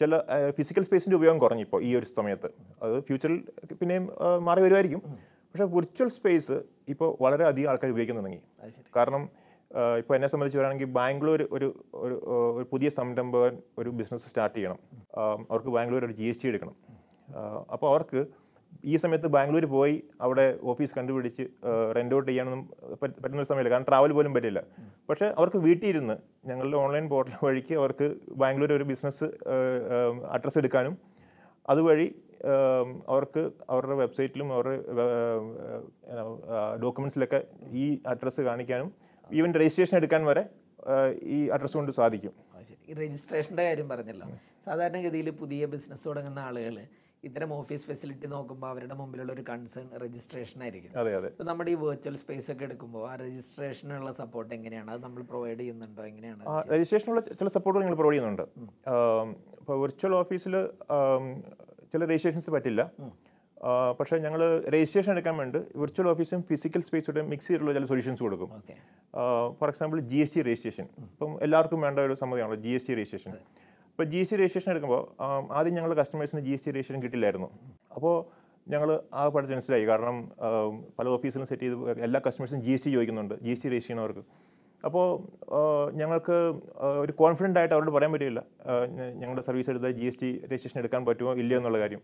ചില ഫിസിക്കൽ സ്പേസിന്റെ ഉപയോഗം കുറഞ്ഞു ഇപ്പോൾ ഈ ഒരു സമയത്ത്. അത് ഫ്യൂച്ചറിൽ പിന്നെയും മാറി വരുമായിരിക്കും. പക്ഷേ വിർച്വൽ സ്പേസ് ഇപ്പോൾ വളരെ അധികം ആൾക്കാർ ഉപയോഗിക്കാൻ തുടങ്ങി. കാരണം ഇപ്പോൾ എന്നെ സംബന്ധിച്ച് പറയുകയാണെങ്കിൽ ബാംഗ്ലൂർ ഒരു ഒരു ഒരു പുതിയ സംരംഭകൻ ഒരു ബിസിനസ് സ്റ്റാർട്ട് ചെയ്യണം. അവർക്ക് ബാംഗ്ലൂർ ഒരു ജി എസ് ടി എടുക്കണം. അപ്പോൾ അവർക്ക് ഈ സമയത്ത് ബാംഗ്ലൂർ പോയി അവിടെ ഓഫീസ് കണ്ടുപിടിച്ച് റെന്റ് ഔട്ട് ചെയ്യാനൊന്നും പറ്റ- പറ്റുന്ന സമയമില്ല. കാരണം ട്രാവൽ പോലും പറ്റില്ല. പക്ഷേ അവർക്ക് വീട്ടിൽ ഇരുന്ന് ഞങ്ങളുടെ ഓൺലൈൻ പോർട്ടൽ വഴിക്ക് അവർക്ക് ബാംഗ്ലൂർ ഒരു ബിസിനസ് അഡ്രസ്സ് എടുക്കാനും അതുവഴി അവർക്ക് അവരുടെ വെബ്സൈറ്റിലും അവരുടെ ഡോക്യുമെൻസിലൊക്കെ ഈ അഡ്രസ്സ് കാണിക്കാനും ഈവൻ രജിസ്ട്രേഷൻ എടുക്കാൻ വരെ ഈ അഡ്രസ് കൊണ്ട് സാധിക്കും. ശരി. രജിസ്ട്രേഷന്റെ കാര്യം പറഞ്ഞല്ലോ. സാധാരണഗതിയിൽ പുതിയ ബിസിനസ് തുടങ്ങുന്ന ആളുകൾ ഇത്തരം ഓഫീസ് ഫെസിലിറ്റി നോക്കുമ്പോൾ അവരുടെ മുമ്പിലുള്ള ഒരു കൺസേൺ രജിസ്ട്രേഷൻ ആയിരിക്കും. അതെ അതെ. ഇപ്പം നമ്മുടെ ഈ വെർച്വൽ സ്പേസ് ഒക്കെ എടുക്കുമ്പോൾ ആ രജിസ്ട്രേഷനുള്ള സപ്പോർട്ട് എങ്ങനെയാണ്? അത് നമ്മൾ പ്രൊവൈഡ് ചെയ്യുന്നുണ്ടോ? എങ്ങനെയാണ്? രജിസ്ട്രേഷനുള്ള ചില സപ്പോർട്ട് നിങ്ങൾ പ്രൊവൈഡ് ചെയ്യുന്നുണ്ട്. ഇപ്പോൾ വെർച്വൽ ഓഫീസിൽ ചില രജിസ്ട്രേഷൻസ് പറ്റില്ല. പക്ഷേ ഞങ്ങൾ രജിസ്ട്രേഷൻ എടുക്കാൻ വേണ്ടി വിർച്വൽ ഓഫീസും ഫിസിക്കൽ സ്പേസും മിക്സ് ചെയ്തിട്ടുള്ള ചില സൊല്യൂഷൻസ് കൊടുക്കും. For example G S T registration ഇപ്പം എല്ലാവർക്കും വേണ്ട ഒരു സമ്മതിയാണല്ലോ ജി എസ് ടി രജിസ്ട്രേഷൻ ഇപ്പോൾ ജി എസ് ടി രജിസ്ട്രേഷൻ എടുക്കുമ്പോൾ ആദ്യം ഞങ്ങൾ കസ്റ്റമേഴ്സിന് ജി എസ് ടി രജിസ്ട്രേഷൻ കിട്ടില്ലായിരുന്നു. അപ്പോൾ ഞങ്ങൾ ആ പഠിച്ച് മനസ്സിലായി. കാരണം പല ഓഫീസിലും സെറ്റ് ചെയ്ത് എല്ലാ കസ്റ്റമേഴ്സും ജി എസ് ടി ചോദിക്കുന്നുണ്ട് ജി എസ് ടി രജിസ്റ്റർ ചെയ്യുന്നവർക്ക്. അപ്പോൾ ഞങ്ങൾക്ക് ഒരു കോൺഫിഡന്റ് ആയിട്ട് അവരോട് പറയാൻ പറ്റില്ല. ഞങ്ങളുടെ സർവീസ് എടുത്താൽ ജി എസ് ടി രജിസ്ട്രേഷൻ എടുക്കാൻ പറ്റുമോ ഇല്ലയോ എന്നുള്ള കാര്യം.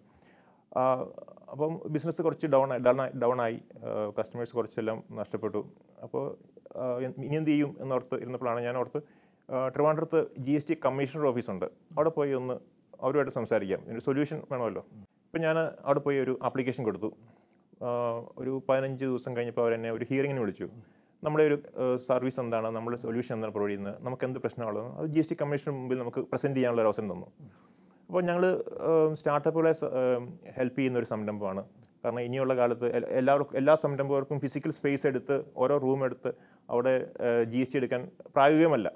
അപ്പം ബിസിനസ് കുറച്ച് ഡൗൺ ഡൗൺ ഡൗൺ ആയി കസ്റ്റമേഴ്സ് കുറച്ചെല്ലാം നഷ്ടപ്പെട്ടു. അപ്പോൾ ഇനി എന്ത് ചെയ്യും എന്നോർത്ത് ഇരുന്നപ്പോഴാണ് ഞാൻ ഓർത്ത് ട്രിവാൻഡ്രത്ത് ജി എസ് ടി കമ്മീഷണർ ഓഫീസുണ്ട്. അവിടെ പോയി ഒന്ന് അവരുമായിട്ട് സംസാരിക്കാം. ഒരു സൊല്യൂഷൻ വേണമല്ലോ. ഇപ്പം ഞാൻ അവിടെ പോയി ഒരു ആപ്ലിക്കേഷൻ കൊടുത്തു. ഒരു പതിനഞ്ച് ദിവസം കഴിഞ്ഞപ്പോൾ അവരെന്നെ ഒരു ഹിയറിങ്ങിന് വിളിച്ചു. നമ്മുടെ ഒരു സർവീസ് എന്താണ്? നമ്മുടെ സൊല്യൂഷൻ എന്താണ് പ്രൊവൈഡ് ചെയ്യുന്നത്? നമുക്ക് എന്ത് പ്രശ്നമുള്ളത് അത് ജി എസ് ടി മുമ്പിൽ നമുക്ക് പ്രസന്റ് ചെയ്യാനുള്ള ഒരു അവസരം തന്നു. അപ്പോൾ ഞങ്ങൾ സ്റ്റാർട്ടപ്പുകളെ ഹെൽപ്പ് ചെയ്യുന്ന ഒരു സംരംഭമാണ്. കാരണം ഇനിയുള്ള കാലത്ത് എല്ലാവർക്കും എല്ലാ സംരംഭകർക്കും ഫിസിക്കൽ സ്പേസ് എടുത്ത് ഓരോ റൂം എടുത്ത് അവിടെ ജി എസ് ടി എടുക്കാൻ പ്രായോഗികമല്ല.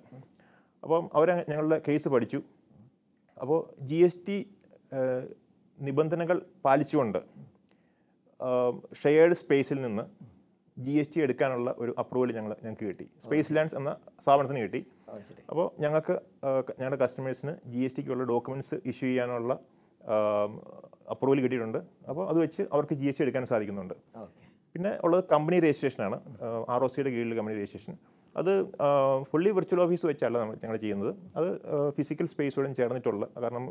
അപ്പം അവർ ഞങ്ങളുടെ കേസ് പഠിച്ചു. അപ്പോൾ ജി എസ് ടി നിബന്ധനകൾ പാലിച്ചുകൊണ്ട് ഷെയർഡ് സ്പേസിൽ നിന്ന് ജി എസ് ടി എടുക്കാനുള്ള ഒരു അപ്രൂവൽ ഞങ്ങൾ ഞങ്ങൾക്ക് കിട്ടി. സ്പേസ് ലാൻഡ്സ് എന്ന സ്ഥാപനത്തിന് കിട്ടി. അപ്പോൾ ഞങ്ങൾക്ക് ഞങ്ങളുടെ കസ്റ്റമേഴ്സിന് ജി എസ് ടിക്കുള്ള ഡോക്യുമെന്റ്സ് ഇഷ്യൂ ചെയ്യാനുള്ള അപ്രൂവൽ കിട്ടിയിട്ടുണ്ട്. അപ്പോൾ അത് വെച്ച് അവർക്ക് ജി എസ് ടി എടുക്കാൻ സാധിക്കുന്നുണ്ട്. പിന്നെ ഉള്ളത് കമ്പനി രജിസ്ട്രേഷനാണ് ആർ ഒ സിയുടെ കീഴിൽ കമ്പനി രജിസ്ട്രേഷൻ. അത് ഫുള്ളി വിർച്വൽ ഓഫീസ് വെച്ചല്ല നമ്മൾ ഞങ്ങൾ ചെയ്യുന്നത്. അത് ഫിസിക്കൽ സ്പേസോടും ചേർന്നിട്ടുള്ള കാരണം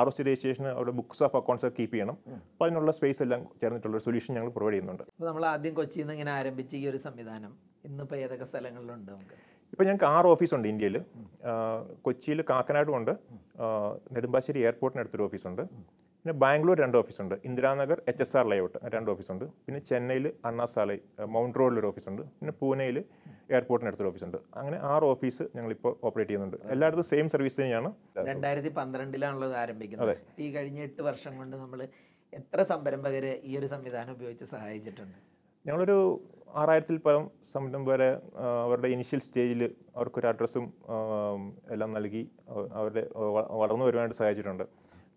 ആർ ഒ സി രജിസ്ട്രേഷന് അവിടെ ബുക്സ് ഓഫ് അക്കൗണ്ട്സ് കീപ്പ് ചെയ്യണം. അപ്പോൾ അതിനുള്ള സ്പേസ് എല്ലാം ചേർന്നിട്ടുള്ള ഒരു സൊല്യൂഷൻ ഞങ്ങൾ പ്രൊവൈഡ് ചെയ്യുന്നുണ്ട്. നമ്മൾ ആദ്യം കൊച്ചിയിൽ നിന്ന് ഇങ്ങനെ ആരംഭിച്ച ഈ ഒരു സംവിധാനം. ഇന്നിപ്പോൾ ഏതൊക്കെ സ്ഥലങ്ങളിലുണ്ട് നമുക്ക്? ഇപ്പോൾ ഞങ്ങൾക്ക് ആറ് ഓഫീസുണ്ട് ഇന്ത്യയിൽ. കൊച്ചിയിൽ കാക്കനാടും ഉണ്ട് ആ, നെടുമ്പാശ്ശേരി എയർപോർട്ടിനടുത്തൊരു ഓഫീസുണ്ട്. പിന്നെ ബാംഗ്ലൂർ രണ്ട് ഓഫീസുണ്ട്. Indiranagar H S R layout രണ്ട് ഓഫീസുണ്ട്. പിന്നെ ചെന്നൈയിൽ അണ്ണാസാലൈ മൗണ്ട് റോഡിലൊരു ഓഫീസുണ്ട്. പിന്നെ പൂനെയിൽ എയർപോർട്ടിനടുത്തൊരു ഓഫീസുണ്ട്. അങ്ങനെ ആറ് ഓഫീസ് ഞങ്ങളിപ്പോൾ ഓപ്പറേറ്റ് ചെയ്യുന്നുണ്ട്. എല്ലായിടത്തും സെയിം സർവീസ് തന്നെയാണ്. രണ്ടായിരത്തി പന്ത്രണ്ടിലാണല്ലോ ഇത് ആരംഭിക്കുന്നത് ഈ കഴിഞ്ഞ എട്ട് വർഷം കൊണ്ട് നമ്മൾ എത്ര സംരംഭകരെ ഈ ഒരു സംവിധാനം ഉപയോഗിച്ച് സഹായിച്ചിട്ടുണ്ട്? ഞങ്ങളൊരു ആറായിരത്തിൽ പരം സംരംഭം വരെ അവരുടെ ഇനിഷ്യൽ സ്റ്റേജിൽ അവർക്കൊരു അഡ്രസ്സും എല്ലാം നൽകി അവരുടെ വളർന്നു വരുവാനായിട്ട് സഹായിച്ചിട്ടുണ്ട്.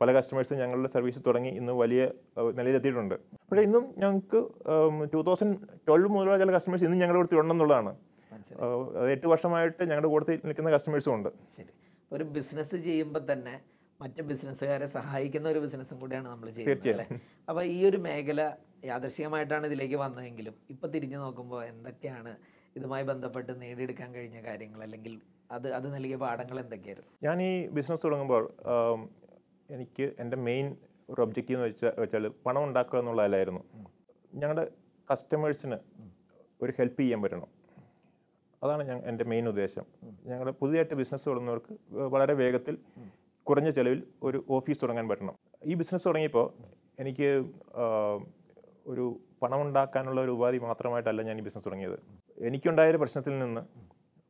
പല കസ്റ്റമേഴ്സും ഞങ്ങളുടെ സർവീസ് തുടങ്ങി ഇന്ന് വലിയ നിലയിലെത്തിയിട്ടുണ്ട്. പക്ഷേ ഇന്നും ഞങ്ങൾക്ക് ടൂ തൗസൻഡ് ട്വൽവ് മുതലുള്ള ചില കസ്റ്റമേഴ്സ് ഇന്നും ഞങ്ങളുടെ കൂടെ ഉണ്ടെന്നുള്ളതാണ്. എട്ട് വർഷമായിട്ട് ഞങ്ങളുടെ കൂടെ നിൽക്കുന്ന കസ്റ്റമേഴ്സും ഉണ്ട്. ഒരു ബിസിനസ് ചെയ്യുമ്പോൾ തന്നെ മറ്റ് ബിസിനസ്സുകാരെ സഹായിക്കുന്ന ഒരു ബിസിനസ്സും കൂടിയാണ് നമ്മൾ ചെയ്യുന്നത് അല്ലേ? അപ്പോൾ ഈ ഒരു മേഖല യാദർശികമായിട്ടാണ് ഇതിലേക്ക് വന്നതെങ്കിലും ഇപ്പം തിരിഞ്ഞു നോക്കുമ്പോൾ എന്തൊക്കെയാണ് ഇതുമായി ബന്ധപ്പെട്ട് നേടിയെടുക്കാൻ കഴിഞ്ഞ കാര്യങ്ങൾ? അല്ലെങ്കിൽ അത് അത് നൽകിയ പാഠങ്ങൾ എന്തൊക്കെയായിരുന്നു? ഞാൻ ഈ ബിസിനസ് തുടങ്ങുമ്പോൾ എനിക്ക് എന്റെ മെയിൻ ഒരു ഒബ്ജക്റ്റീവ് എന്ന് വെച്ചാൽ വെച്ചാൽ പണം ഉണ്ടാക്കുക എന്നുള്ളതല്ലായിരുന്നു ഞങ്ങളുടെ കസ്റ്റമേഴ്സിന് ഒരു ഹെൽപ്പ് ചെയ്യാൻ പറ്റണം. അതാണ് ഞാൻ എന്റെ മെയിൻ ഉദ്ദേശം. ഞങ്ങളുടെ പുതിയതായിട്ട് ബിസിനസ് തുടങ്ങുന്നവർക്ക് വളരെ വേഗത്തിൽ കുറഞ്ഞ ചിലവിൽ ഒരു ഓഫീസ് തുടങ്ങാൻ പറ്റണം. ഈ ബിസിനസ് തുടങ്ങിയപ്പോൾ എനിക്ക് ഒരു പണം ഉണ്ടാക്കാനുള്ള ഒരു ഉപാധി മാത്രമായിട്ടല്ല ഞാൻ ഈ ബിസിനസ് തുടങ്ങിയത്. എനിക്കുണ്ടായൊരു പ്രശ്നത്തിൽ നിന്ന്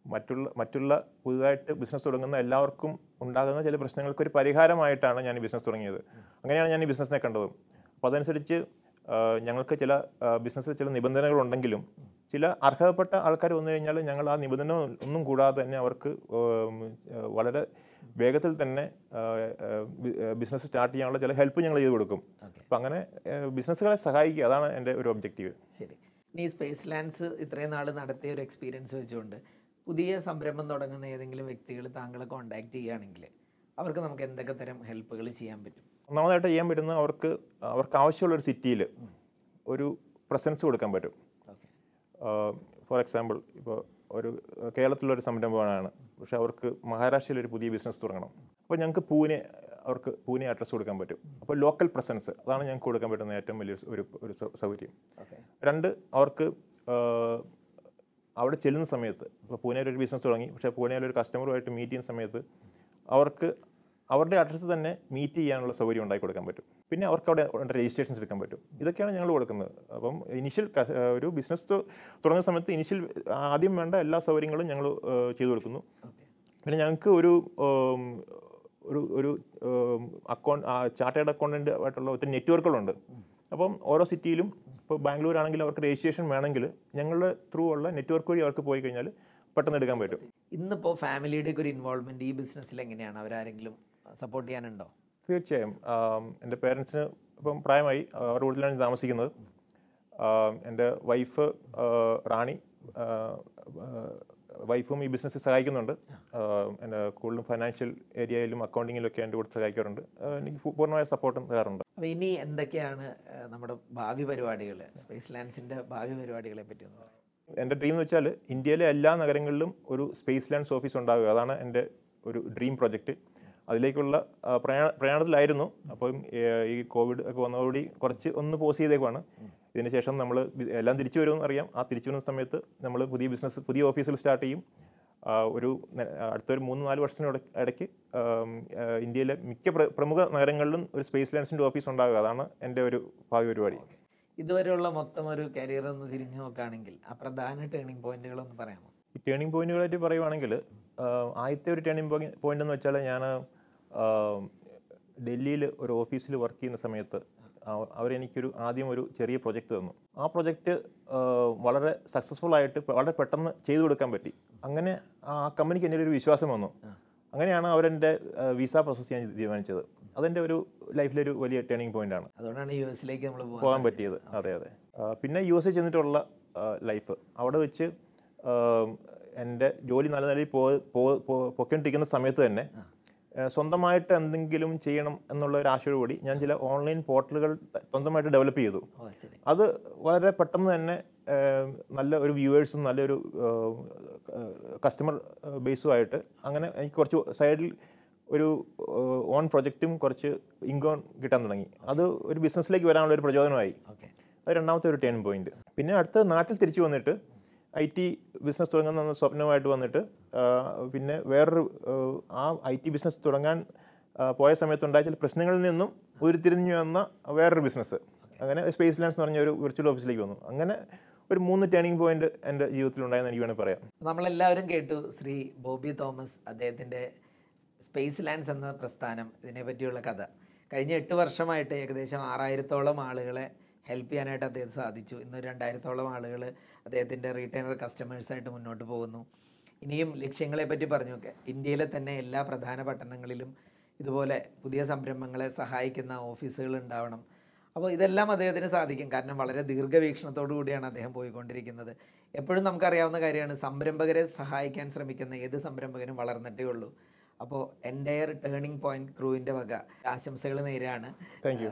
മറ്റുള്ള മറ്റുള്ള പുതുതായിട്ട് ബിസിനസ് തുടങ്ങുന്ന എല്ലാവർക്കും ഉണ്ടാകുന്ന ചില പ്രശ്നങ്ങൾക്ക് ഒരു പരിഹാരമായിട്ടാണ് ഞാൻ ഈ ബിസിനസ് തുടങ്ങിയത്. അങ്ങനെയാണ് ഞാൻ ഈ ബിസിനസ്സിനെ കണ്ടത്. അപ്പോൾ അതനുസരിച്ച് ഞങ്ങൾക്ക് ചില ബിസിനസ്സിൽ ചില നിബന്ധനകളുണ്ടെങ്കിലും ചില അർഹതപ്പെട്ട ആൾക്കാർ വന്നു കഴിഞ്ഞാൽ ഞങ്ങൾ ആ നിബന്ധന ഒന്നും കൂടാതെ തന്നെ അവർക്ക് വളരെ വേഗത്തിൽ തന്നെ ബിസിനസ് സ്റ്റാർട്ട് ചെയ്യാനുള്ള ചില ഹെൽപ്പ് ഞങ്ങൾ ചെയ്ത് കൊടുക്കും. അപ്പം അങ്ങനെ ബിസിനസ്സുകളെ സഹായിക്കുക അതാണ് എന്റെ ഒരു ഒബ്ജക്റ്റീവ്. ശരി. ഇനി സ്പേസ് ലാൻഡ്സ് ഇത്രയും നാൾ നടത്തിയ ഒരു എക്സ്പീരിയൻസ് വെച്ചുകൊണ്ട് പുതിയ സംരംഭം തുടങ്ങുന്ന ഏതെങ്കിലും വ്യക്തികൾ താങ്കളെ കോൺടാക്ട് ചെയ്യുകയാണെങ്കിൽ അവർക്ക് നമുക്ക് എന്തൊക്കെ തരം ഹെൽപ്പുകൾ ചെയ്യാൻ പറ്റും? ഒന്നാമതായിട്ട് ചെയ്യാൻ പറ്റുന്ന അവർക്ക് അവർക്ക് ആവശ്യമുള്ള ഒരു സിറ്റിയിൽ ഒരു പ്രസൻസ് കൊടുക്കാൻ പറ്റും. ഫോർ എക്സാമ്പിൾ ഇപ്പോൾ ഒരു കേരളത്തിലൊരു സംരംഭമാണ് പക്ഷെ അവർക്ക് മഹാരാഷ്ട്രയിൽ ഒരു പുതിയ ബിസിനസ് തുടങ്ങണം. അപ്പോൾ ഞങ്ങൾക്ക് പൂനെ അവർക്ക് പൂനെ അഡ്രസ്സ് കൊടുക്കാൻ പറ്റും. അപ്പോൾ ലോക്കൽ പ്രസൻസ് അതാണ് ഞങ്ങൾക്ക് കൊടുക്കാൻ പറ്റുന്ന ഏറ്റവും വലിയ ഒരു ഒരു സൗകര്യം. രണ്ട് അവർക്ക് അവിടെ ചെല്ലുന്ന സമയത്ത് ഇപ്പോൾ പൂനെയിൽ ഒരു ബിസിനസ് തുടങ്ങി പക്ഷേ പൂനെയിൽ ഒരു കസ്റ്റമറുമായിട്ട് മീറ്റ് ചെയ്യുന്ന സമയത്ത് അവർക്ക് അവരുടെ അഡ്രസ്സ് തന്നെ മീറ്റ് ചെയ്യാനുള്ള സൗകര്യം ഉണ്ടാക്കി കൊടുക്കാൻ പറ്റും. പിന്നെ അവർക്ക് അവിടെ രജിസ്ട്രേഷൻസ് എടുക്കാൻ പറ്റും. ഇതൊക്കെയാണ് ഞങ്ങൾ കൊടുക്കുന്നത്. അപ്പം ഇനിഷ്യൽ ഒരു ബിസിനസ് തുടങ്ങുന്ന സമയത്ത് ഇനിഷ്യൽ ആദ്യം വേണ്ട എല്ലാ സൗകര്യങ്ങളും ഞങ്ങൾ ചെയ്തു കൊടുക്കുന്നു. പിന്നെ ഞങ്ങൾക്ക് ഒരു ഒരു ഒരു അക്കൗണ്ട് ചാർട്ടേഡ് അക്കൗണ്ടന്റ് ആയിട്ടുള്ള ഒത്തിരി നെറ്റ്വർക്കുകളുണ്ട്. അപ്പം ഓരോ സിറ്റിയിലും ഇപ്പോൾ ബാംഗ്ലൂർ ആണെങ്കിൽ അവർക്ക് രജിസ്ട്രേഷൻ വേണമെങ്കിൽ ഞങ്ങളുടെ ത്രൂ ഉള്ള നെറ്റ്വർക്ക് വഴി അവർക്ക് പോയി കഴിഞ്ഞാൽ പെട്ടെന്ന് എടുക്കാൻ പറ്റും. ഇന്നിപ്പോൾ ഫാമിലിയുടെ ഒരു ഇൻവോൾവ്മെന്റ് ഈ ബിസിനസ്സിൽ എങ്ങനെയാണ്? അവരാരെങ്കിലും സപ്പോർട്ട് ചെയ്യാനുണ്ടോ? തീർച്ചയായും. എന്റെ പേരൻസിന് ഇപ്പം പ്രായമായി അവരുടെ വീട്ടിലാണ് താമസിക്കുന്നത്. എന്റെ വൈഫ് റാണി വൈഫും ഈ ബിസിനസ്സിൽ സഹായിക്കുന്നുണ്ട്. എന്റെ കൂടുതലും ഫൈനാൻഷ്യൽ ഏരിയയിലും അക്കൗണ്ടിങ്ങിലും ഒക്കെ എന്റെ കൂടെ സഹായിക്കാറുണ്ട്. എനിക്ക് പൂർണമായ സപ്പോർട്ടും തരാറുണ്ട്. അപ്പോൾ ഇനി എന്തൊക്കെയാണ് നമ്മുടെ ഭാവി പരിപാടികൾ സ്പേസ് ലാൻഡ്സിന്റെ ഭാവി പരിപാടികളെ പറ്റി ഒന്ന് പറയാം. എന്റെ ഡ്രീം എന്ന് വെച്ചാൽ ഇന്ത്യയിലെ എല്ലാ നഗരങ്ങളിലും ഒരു സ്പേസ് ലാൻഡ്സ് ഓഫീസ് ഉണ്ടാകുക അതാണ് എന്റെ ഒരു ഡ്രീം പ്രൊജക്റ്റ് അതിലേക്കുള്ള പ്രയാണ പ്രയാണത്തിലായിരുന്നു. അപ്പം ഈ കോവിഡ് ഒക്കെ വന്നതോടുകൂടി കുറച്ച് ഒന്ന് പോസ് ചെയ്തേക്കുവാണ്. ഇതിന് ശേഷം നമ്മൾ എല്ലാം തിരിച്ചു വരുമെന്ന് അറിയാം. ആ തിരിച്ചു വരുന്ന സമയത്ത് നമ്മൾ പുതിയ ബിസിനസ് പുതിയ ഓഫീസിൽ സ്റ്റാർട്ട് ചെയ്യും. ഒരു അടുത്തൊരു മൂന്ന് നാല് വർഷത്തിന് ഇട- ഇടയ്ക്ക് ഇന്ത്യയിലെ മിക്ക പ്രമുഖ നഗരങ്ങളിലും ഒരു സ്പേസ് ലാൻഡ്സിന്റെ ഓഫീസ് ഉണ്ടാകുക. അതാണ് എന്റെ ഒരു ഭാവി പരിപാടി. ഇതുവരെയുള്ള മൊത്തം ഒരു കരിയർ ഒന്ന് തിരിഞ്ഞു നോക്കുകയാണെങ്കിൽ ആ പ്രധാന ടേണിംഗ് പോയിന്റുകൾ ഒന്ന് പറയാമോ? ഈ ടേണിംഗ് പോയിന്റുകളായിട്ട് പറയുവാണെങ്കിൽ ആദ്യത്തെ ഒരു ടേണിംഗ് പോയിന്റ് എന്ന് വെച്ചാൽ ഞാൻ ഡൽഹിയിൽ ഒരു ഓഫീസിൽ വർക്ക് ചെയ്യുന്ന സമയത്ത് അവരെനിക്കൊരു ആദ്യം ഒരു ചെറിയ പ്രൊജക്റ്റ് തന്നു. ആ പ്രൊജക്റ്റ് വളരെ സക്സസ്ഫുൾ ആയിട്ട് വളരെ പെട്ടെന്ന് ചെയ്തു കൊടുക്കാൻ പറ്റി. അങ്ങനെ ആ കമ്പനിക്ക് എന്റെ ഒരു വിശ്വാസം വന്നു. അങ്ങനെയാണ് അവരെന്റെ വിസ പ്രോസസ് ചെയ്യാൻ തീരുമാനിച്ചത്. അതെന്റെ ഒരു ലൈഫിലൊരു വലിയ ടേണിംഗ് ആണ്. അതുകൊണ്ടാണ് യു എസിലേക്ക് നമ്മൾ പോകാൻ പറ്റിയത്. അതെ അതെ. പിന്നെ യു എസ് ചെന്നിട്ടുള്ള ലൈഫ് അവിടെ വെച്ച് എന്റെ ജോലി നല്ല നിലയിൽ പോ പോയി പൊക്കൊണ്ടിരിക്കുന്ന സമയത്ത് തന്നെ സ്വന്തമായിട്ട് എന്തെങ്കിലും ചെയ്യണം എന്നുള്ള ഒരു ആശയോടുകൂടി ഞാൻ ചില ഓൺലൈൻ പോർട്ടലുകൾ സ്വന്തമായിട്ട് ഡെവലപ്പ് ചെയ്തു. അത് വളരെ പെട്ടെന്ന് തന്നെ നല്ല ഒരു വ്യൂവേഴ്സും നല്ലൊരു കസ്റ്റമർ ബേസുമായിട്ട് അങ്ങനെ എനിക്ക് കുറച്ച് സൈഡിൽ ഒരു ഓൺ പ്രൊജക്റ്റും കുറച്ച് ഇൻകോൺ കിട്ടാൻ തുടങ്ങി. അത് ഒരു ബിസിനസ്സിലേക്ക് വരാനുള്ള ഒരു പ്രചോദനമായി. അത് രണ്ടാമത്തെ ഒരു ടേൺ പോയിന്റ്. പിന്നെ അടുത്ത നാട്ടിൽ തിരിച്ചു വന്നിട്ട് ഐ ടി ബിസിനസ് തുടങ്ങുന്ന സ്വപ്നമായിട്ട് വന്നിട്ട് പിന്നെ വേറൊരു ആ ഐ ടി ബിസിനസ് തുടങ്ങാൻ പോയ സമയത്തുണ്ടായ ചില പ്രശ്നങ്ങളിൽ നിന്നും ഉരുത്തിരിഞ്ഞു വന്ന വേറൊരു ബിസിനസ് അങ്ങനെ സ്പേസ് ലാൻഡ്സ് എന്ന് പറഞ്ഞ ഒരു വിർച്വൽ ഓഫീസിലേക്ക് വന്നു. അങ്ങനെ ഒരു മൂന്ന് ടേണിംഗ് പോയിന്റ് എന്റെ ജീവിതത്തിൽ ഉണ്ടായെന്ന് എനിക്ക് വേണമെങ്കിൽ പറയാം. നമ്മളെല്ലാവരും കേട്ടു ശ്രീ ബോബി തോമസ് അദ്ദേഹത്തിന്റെ സ്പേസ് ലാൻഡ്സ് എന്ന പ്രസ്ഥാനം ഇതിനെ പറ്റിയുള്ള കഥ. കഴിഞ്ഞ എട്ട് വർഷമായിട്ട് ഏകദേശം ആറായിരത്തോളം ആളുകളെ ഹെൽപ്പ് ചെയ്യാനായിട്ട് അദ്ദേഹത്തിന് സാധിച്ചു. ഇന്ന് രണ്ടായിരത്തോളം ആളുകൾ അദ്ദേഹത്തിന്റെ റീറ്റെയിനർ കസ്റ്റമേഴ്സായിട്ട് മുന്നോട്ട് പോകുന്നു. ഇനിയും ലക്ഷ്യങ്ങളെ പറ്റി പറഞ്ഞു ഒക്കെ ഇന്ത്യയിലെ തന്നെ എല്ലാ പ്രധാന പട്ടണങ്ങളിലും ഇതുപോലെ പുതിയ സംരംഭങ്ങളെ സഹായിക്കുന്ന ഓഫീസുകൾ ഉണ്ടാവണം. അപ്പോൾ ഇതെല്ലാം അദ്ദേഹത്തിന് സാധിക്കും. കാരണം വളരെ ദീർഘവീക്ഷണത്തോടു കൂടിയാണ് അദ്ദേഹം പോയിക്കൊണ്ടിരിക്കുന്നത്. എപ്പോഴും നമുക്കറിയാവുന്ന കാര്യമാണ് സംരംഭകരെ സഹായിക്കാൻ ശ്രമിക്കുന്ന ഏത് സംരംഭകനും വളർന്നിട്ടേ ഉള്ളൂ. അപ്പോൾ എന്റെ ടേണിംഗ് പോയിന്റ് ക്രൂവിന്റെ വക ആശംസകൾ യു